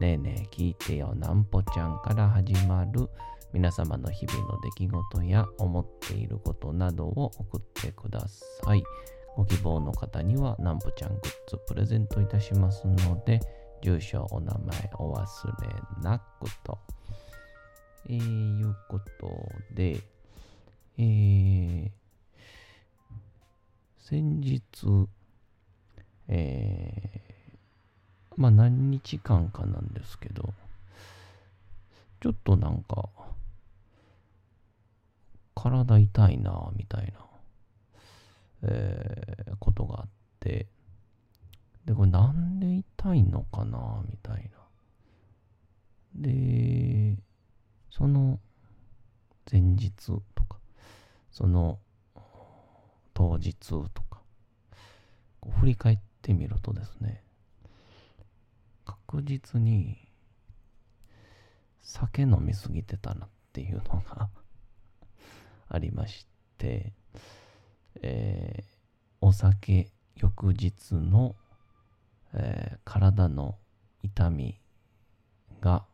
ねえねえ聞いてよなんぽちゃんから始まる皆様の日々の出来事や思っていることなどを送ってください。ご希望の方にはなんぽちゃんグッズプレゼントいたしますので、住所、お名前お忘れなくと。えー、いうことで、えー、先日、えー、まあ何日間かなんですけど、ちょっとなんか、体痛いな、みたいな、えー、ことがあって、で、これなんで痛いのかな、みたいな。で、その前日とか、その当日とか、振り返ってみるとですね、確実に酒飲みすぎてたなっていうのが ありまして、えーお酒翌日の、えー体の痛みが、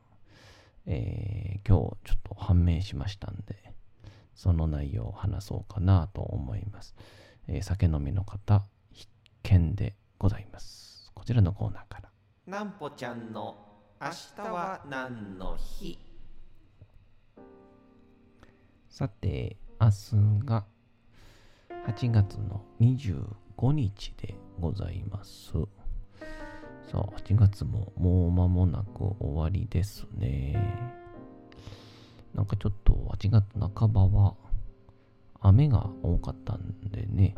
えー今日ちょっと判明しましたんで、その内容を話そうかなと思います。えー酒飲みの方、必見でございます。こちらのコーナーから。なんぽちゃんの明日は何の日？さて、明日が8月の25日でございます。さあ、8月ももう間もなく終わりですね。なんかちょっと8月半ばは雨が多かったんでね、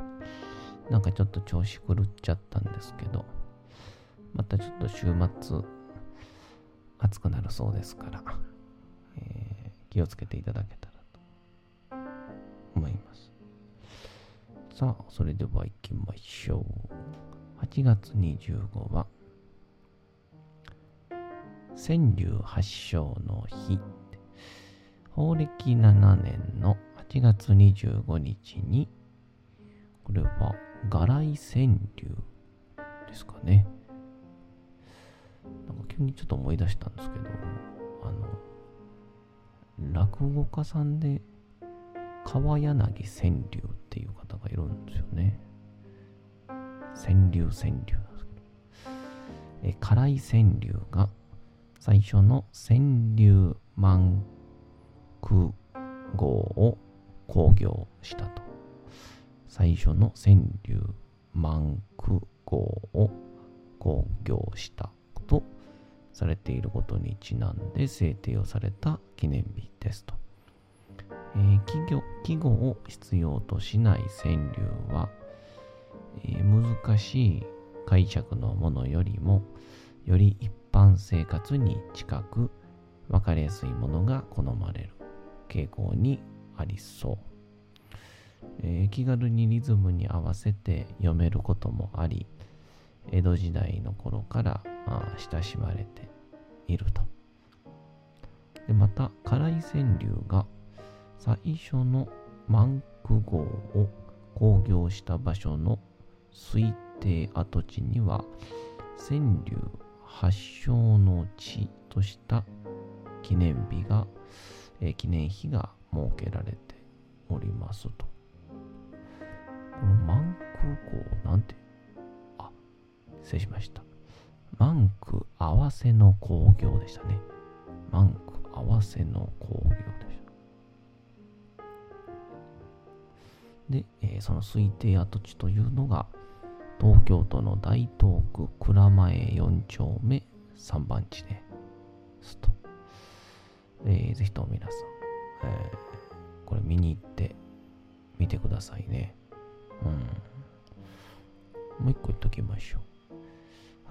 なんかちょっと調子狂っちゃったんですけど、またちょっと週末暑くなるそうですから、えー気をつけていただけたらと思います。さあ、それでは行きましょう。8月25は、川柳発祥の日。法暦7年の8月25日に、これは、ガライ川柳ですかね。急にちょっと思い出したんですけど、あの、落語家さんで、川柳川柳っていう方がいるんですよね。川柳川柳なんですけど。え、辛い川柳が最初の川柳万句号を工業したと。最初の川柳万句号を工業したとされていることにちなんで制定をされた記念日ですと。えー記号記号を必要としない川柳は、えー難しい解釈のものよりもより一般生活に近く分かりやすいものが好まれる傾向にありそう、えー気軽にリズムに合わせて読めることもあり江戸時代の頃から親しまれているとでまた辛い川柳が最初の万句号を工業した場所の推定跡地には川柳発祥の地とした記念日が、えー記念碑が設けられておりますと。この万句号なんて、失礼しました。マンク合わせの工業でしたね。マンク合わせの工業でした。で、えー、その推定跡地というのが、東京都の大東区蔵前4丁目3番地ですと。えー、ぜひとも皆さん、えー、これ見に行って見てくださいね。うん。もう一個言っときましょう。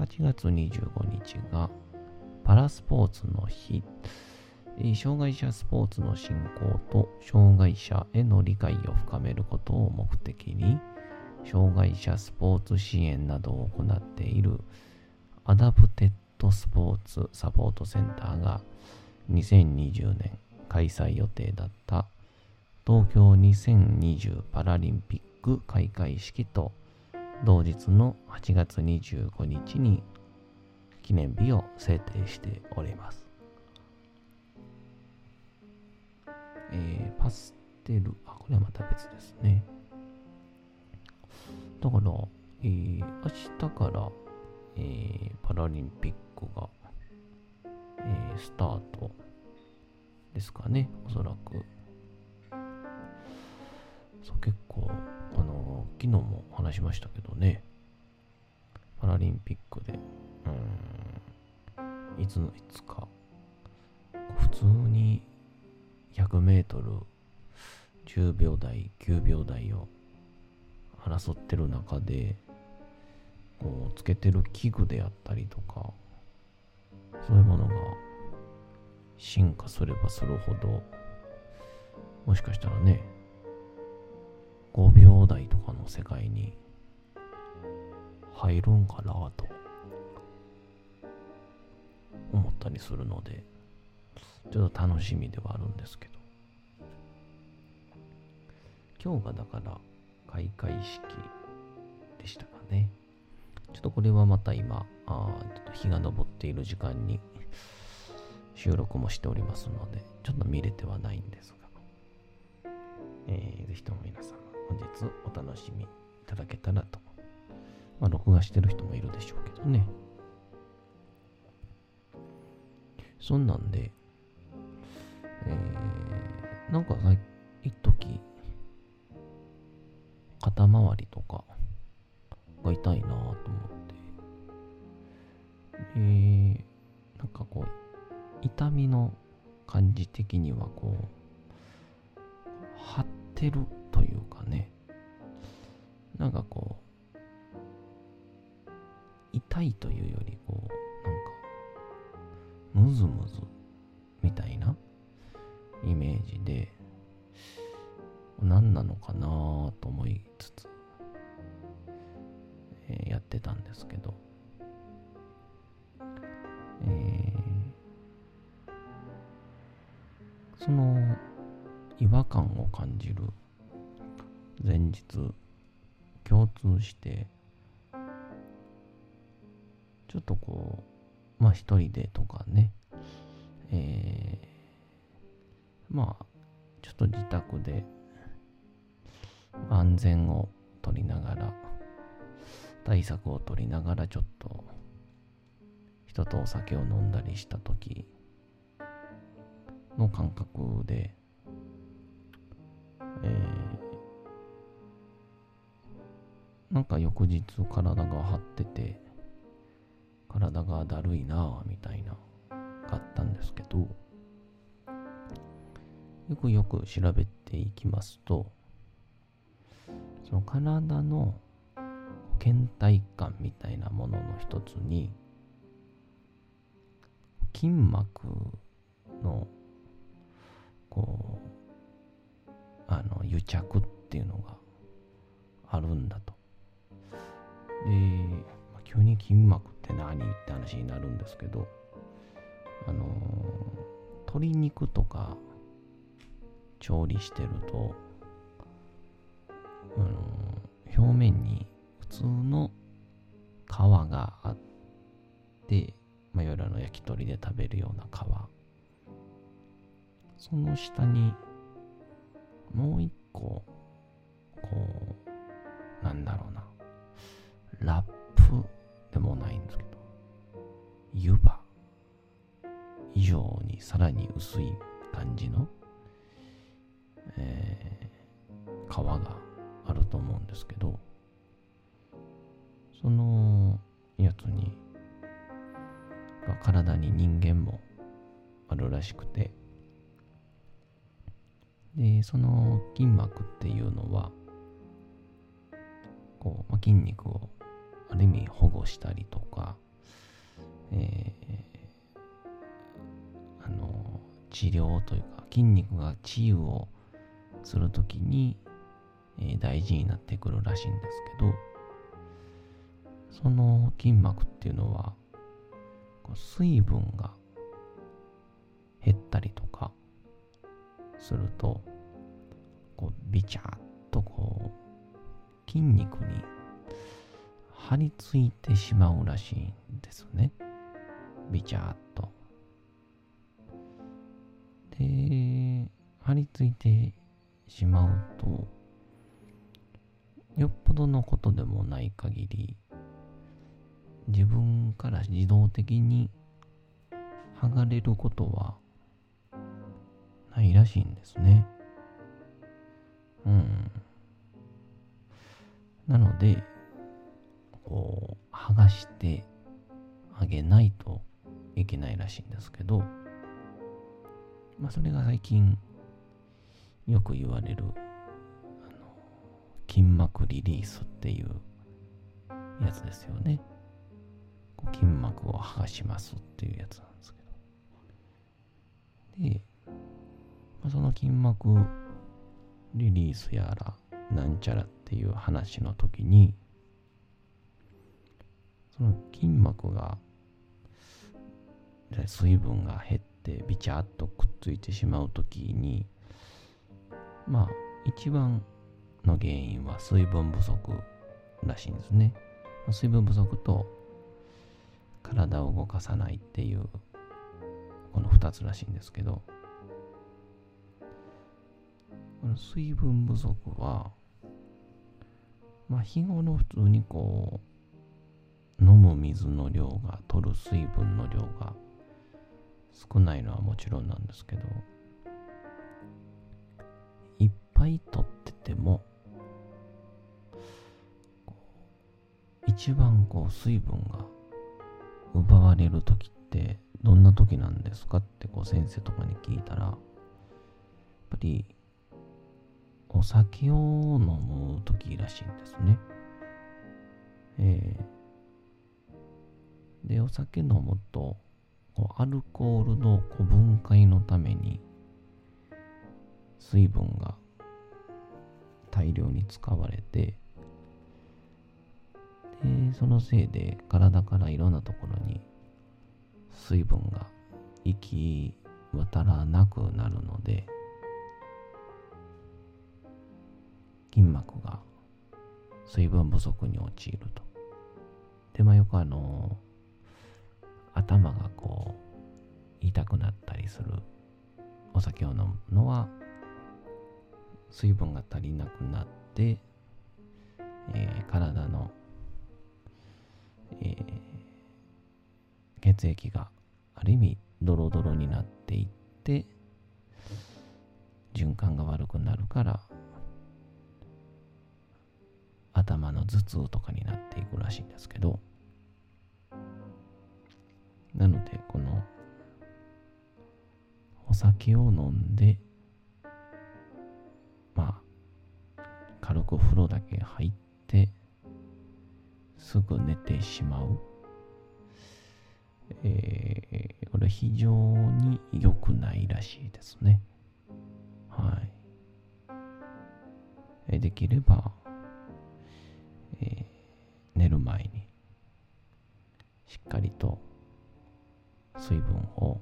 8月25日がパラスポーツの日。障害者スポーツの振興と障害者への理解を深めることを目的に障害者スポーツ支援などを行っているアダプテッドスポーツサポートセンターが2020年開催予定だった東京2020パラリンピック開会式と同日の8月25日に記念日を制定しております。えーパステル、あ、これはまた別ですね。だから、えー明日から、えーパラリンピックが、えースタートですかね、おそらく。昨日も話しましたけどね、パラリンピックで、うん、いつのいつか、普通に100メートル10秒台、9秒台を争ってる中で、こう、つけてる器具であったりとか、そういうものが進化すればするほど、もしかしたらね、5秒台とかの世界に入るんかなと思ったりするので、ちょっと楽しみではあるんですけど。今日がだから開会式でしたかね。ちょっとこれはまた今、あちょっと日が昇っている時間に収録もしておりますので、ちょっと見れてはないんですが、えーぜひとも皆様、本日お楽しみいただけたらと。まあ、録画してる人もいるでしょうけどね。そんなんで、えー、なんかさ一時肩周りとかが痛いなぁと思って、えー、なんかこう、痛みの感じ的にはこう、張ってるというかね、なんかこう、痛いというよりこう、なんか、ムズムズみたいなイメージで、何なのかなと思いつつ、えーやってたんですけど、えーその違和感を感じる前日共通してちょっとこうまあ一人でとかね。えーまあちょっと自宅で安全を取りながら対策を取りながらちょっと人とお酒を飲んだりした時の感覚で、えーなんか翌日体が張ってて体がだるいなぁみたいながあったんですけどよくよく調べていきますとその体の倦怠感みたいなものの一つに筋膜のこうあの癒着っていうのがあるんだと。で、まあ急に筋膜って何って話になるんですけどあのー鶏肉とか調理してると、あのー表面に普通の皮があって、まあ、いわゆるあの焼き鳥で食べるような皮。その下にもう一個こうなんだろうな。ラップでもないんですけど湯葉。以上にさらに薄い感じの、えー皮があると思うんですけど、そのやつに、が体に人間もあるらしくて、で、その筋膜っていうのは、こう、まあ、筋肉をある意味保護したりとか、えー、あの、治療というか、筋肉が治癒をするときに、えー、大事になってくるらしいんですけど、その筋膜っていうのは、水分が減ったりとかすると、こうビチャーっとこう筋肉に張り付いてしまうらしいんですね。ビチャーっと。で、張り付いてしまうと、よっぽどのことでもない限り、自分から自動的に剥がれることはないらしいんですね。うん。なので、こう、剥がしてあげないといけないらしいんですけど、まあ、それが最近よく言われる、筋膜リリースっていうやつですよね。筋膜を剥がしますっていうやつなんですけど。で、ま、その筋膜リリースやらなんちゃらっていう話の時にその筋膜が水分が減ってビチャッとくっついてしまう時にまあ一番の原因は水分不足らしいんですね。水分不足と体を動かさないっていうこの2つらしいんですけどこの水分不足はまあ日頃普通にこう飲む水の量が取る水分の量が少ないのはもちろんなんですけどいっぱい取ってても一番こう水分が奪われる時ってどんな時なんですかってこう先生とかに聞いたらやっぱりお酒を飲む時らしいんですね。えー、で、お酒飲むとこう、アルコールの分解のために水分が大量に使われて、で、そのせいで体からいろんなところに水分が行き渡らなくなるので、筋膜が水分不足に陥ると。で、まあよくあの、頭がこう、痛くなったりする。お酒を飲むのは、水分が足りなくなって、えー、体の、えー、血液がある意味ドロドロになっていって循環が悪くなるから頭の頭痛とかになっていくらしいんですけど、なので、この、お酒を飲んで、まあ、軽く風呂だけ入って、すぐ寝てしまう。えー、これ非常に良くないらしいですね。はいえ。できれば、えー、寝る前にしっかりと水分を。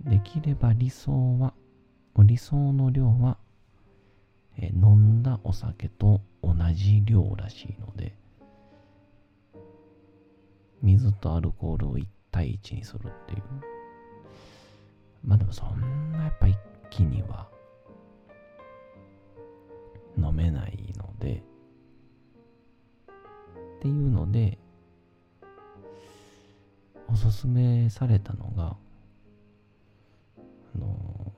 できれば理想は理想の量は、え、飲んだお酒と同じ量らしいので水とアルコールを1対1にするっていう。まあでもそんなやっぱ一気には飲めないのでっていうので、おすすめされたのが、あの、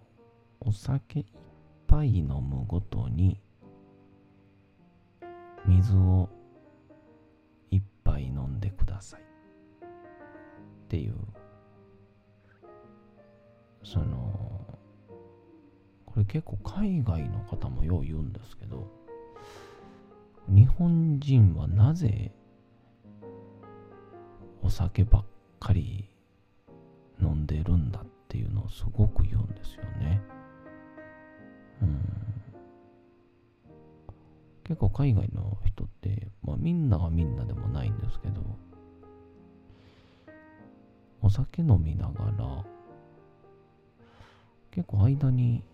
お酒一杯飲むごとに、水を一杯飲んでください。っていう。そのこれ結構海外の方もよう言うんですけど日本人はなぜお酒ばっかり飲んでるんだっていうのをすごく言うんですよね。うん結構海外の人って、まあみんながみんなでもないんですけど、お酒飲みながら、結構間に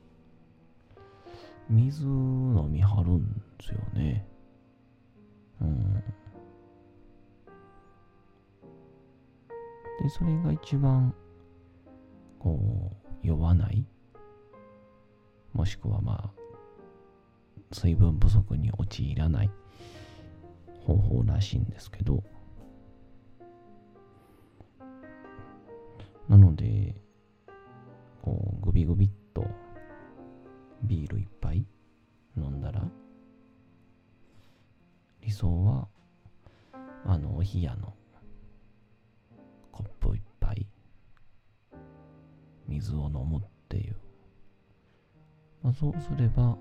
水飲みはるんですよね。うん。で、それが一番、こう、酔わない？もしくはまあ、水分不足に陥らない？方法らしいんですけどなのでこうグビグビっとビールいっぱい飲んだら理想はあのお冷やのそうすれば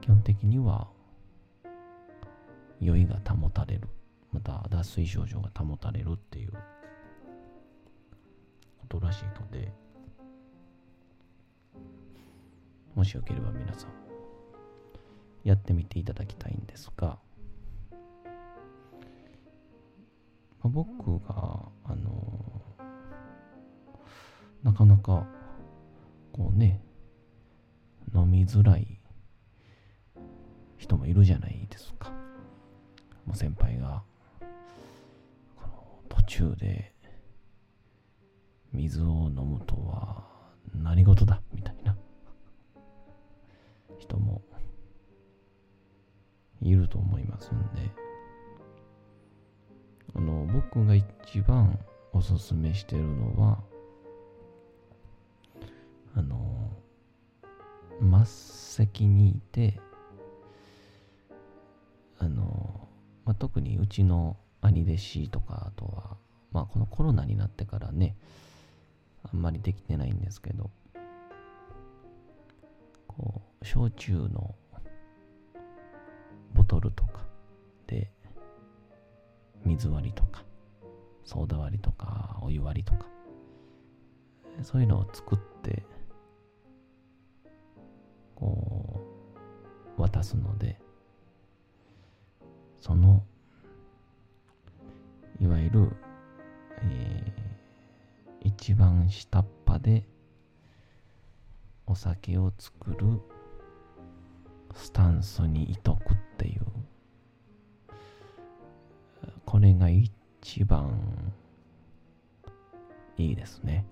基本的には酔いが保たれる。また脱水症状が保たれるっていう。ことらしいので。もしよければ皆さんやってみていただきたいんですが、まあ、僕があのなかなかこうね飲みづらい人もいるじゃないですか。もう先輩が、この途中で水を飲むとは何事だ？みたいな人もいると思いますんで、あの、僕が一番おすすめしてるのは、あの、末席にいて、あの、まあ、特にうちの兄弟子とか、あとは、まあ、このコロナになってからね、あんまりできてないんですけど、こう、焼酎のボトルとかで、水割りとか、ソーダ割りとか、お湯割りとか、そういうのを作って、渡すので、その、いわゆる、えー、一番下っ端でお酒を作るスタンスにいとくっていう、これが一番いいですね。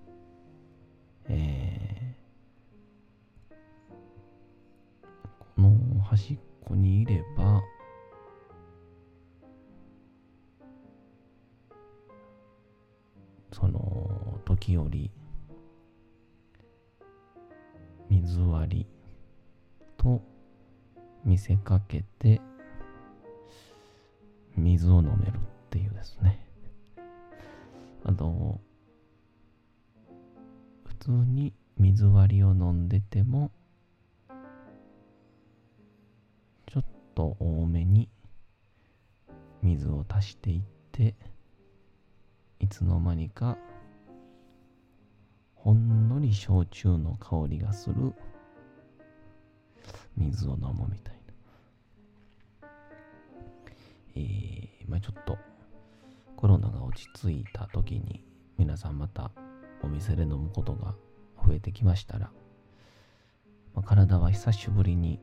こにいれば、その時折水割りと見せかけて水を飲めるっていうですね。あと普通に水割りを飲んでてもと多めに水を足していっていつの間にかほんのり焼酎の香りがする水を飲むみたいな。えー、まあちょっとコロナが落ち着いた時に皆さんまたお店で飲むことが増えてきましたら、まあ、体は久しぶりに、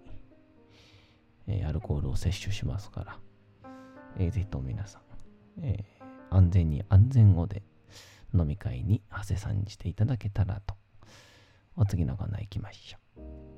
え、アルコールを摂取しますから、えー、ぜひとも皆さん、え安全に安全をで飲み会に長谷さんにしていただけたらと。お次のコーナー行きましょう。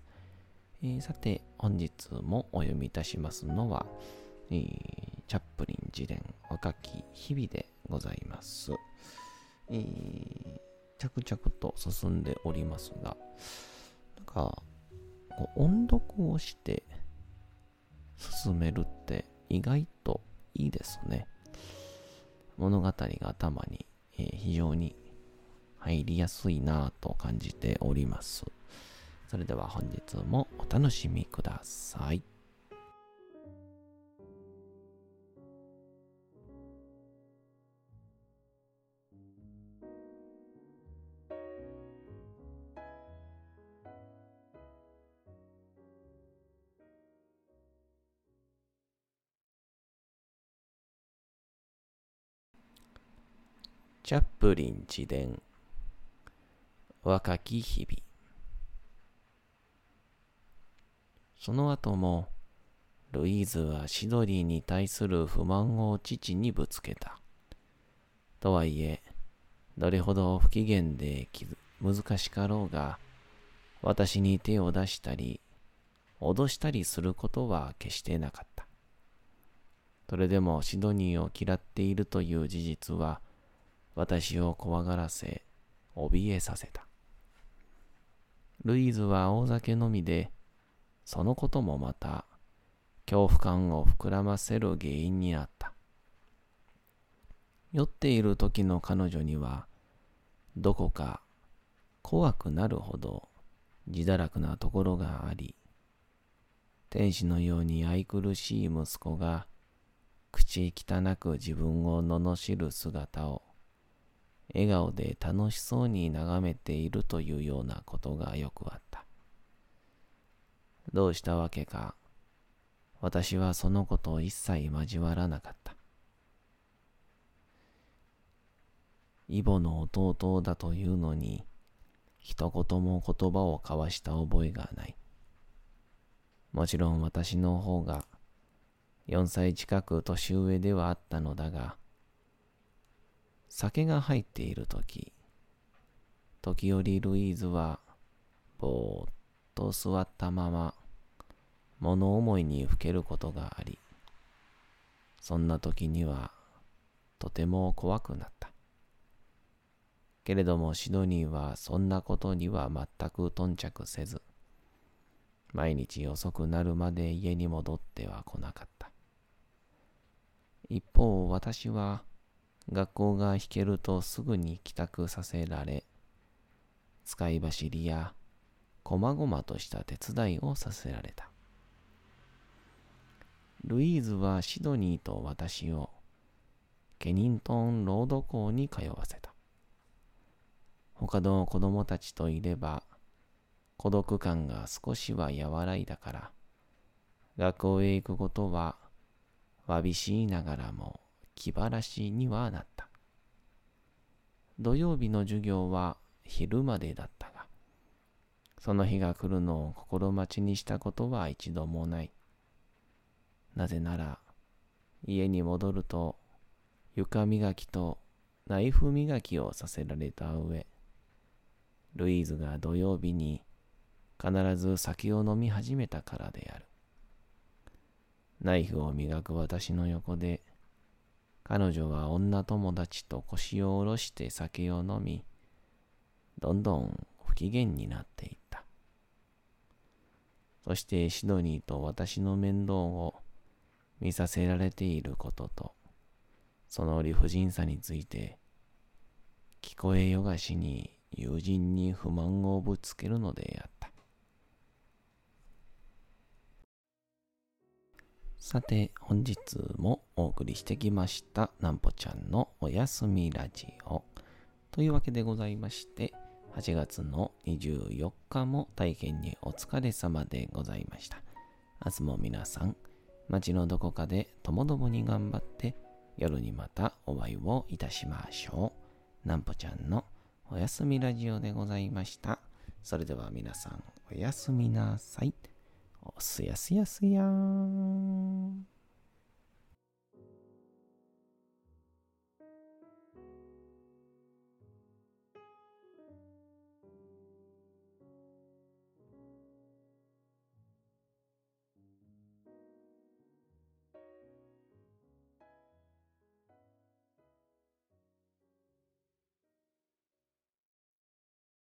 えーさて、本日もお読みいたしますのは、えーチャップリン自伝若き日々でございます。えー着々と進んでおりますが、なんか、音読をして進めるって意外といいですね。物語が頭に、えー非常に入りやすいなぁと感じております。それでは本日もお楽しみください。チャップリン自伝若き日々その後も、ルイーズはシドリーに対する不満を父にぶつけた。とはいえ、どれほど不機嫌で難しかろうが、私に手を出したり、脅したりすることは決してなかった。それでもシドニーを嫌っているという事実は、私を怖がらせ、怯えさせた。ルイーズは大酒飲みで、そのこともまた恐怖感を膨らませる原因になった。酔っている時の彼女にはどこか怖くなるほど自堕落なところがあり、天使のように愛くるしい息子が口汚く自分を罵る姿を笑顔で楽しそうに眺めているというようなことがよくあった。どうしたわけか、私はそのことを一切交わらなかった。イボの弟だというのに、一言も言葉を交わした覚えがない。もちろん私の方が4歳近く年上ではあったのだが、酒が入っているとき、時折ルイーズはぼーっと座ったまま物思いにふけることがあり、そんな時にはとても怖くなった。けれどもシドニーはそんなことには全く頓着せず、毎日遅くなるまで家に戻っては来なかった。一方私は学校が引けるとすぐに帰宅させられ、使い走りやこまごまとした手伝いをさせられた。ルイーズはシドニーと私をケニントンロード校に通わせた。他の子供たちといれば孤独感が少しは和らいだから、学校へ行くことはわびしいながらも気晴らしにはなった。土曜日の授業は昼までだったが、その日が来るのを心待ちにしたことは一度もない。なぜなら、家に戻ると床磨きとナイフ磨きをさせられた上、ルイーズが土曜日に必ず酒を飲み始めたからである。ナイフを磨く私の横で、彼女は女友達と腰を下ろして酒を飲み、どんどん不機嫌になっていった。そしてシドニーと私の面倒を見させられていることと、その理不尽さについて、聞こえよがしに友人に不満をぶつけるのであった。さて、本日もお送りしてきました、なんぽちゃんのおやすみラジオ。というわけでございまして、8月の24日も大変にお疲れ様でございました。明日も皆さん、街のどこかでともどもに頑張って夜にまたお会いをいたしましょう。なんぽちゃんのおやすみラジオでございました。それでは皆さんおやすみなさい。おすやすやすやーん。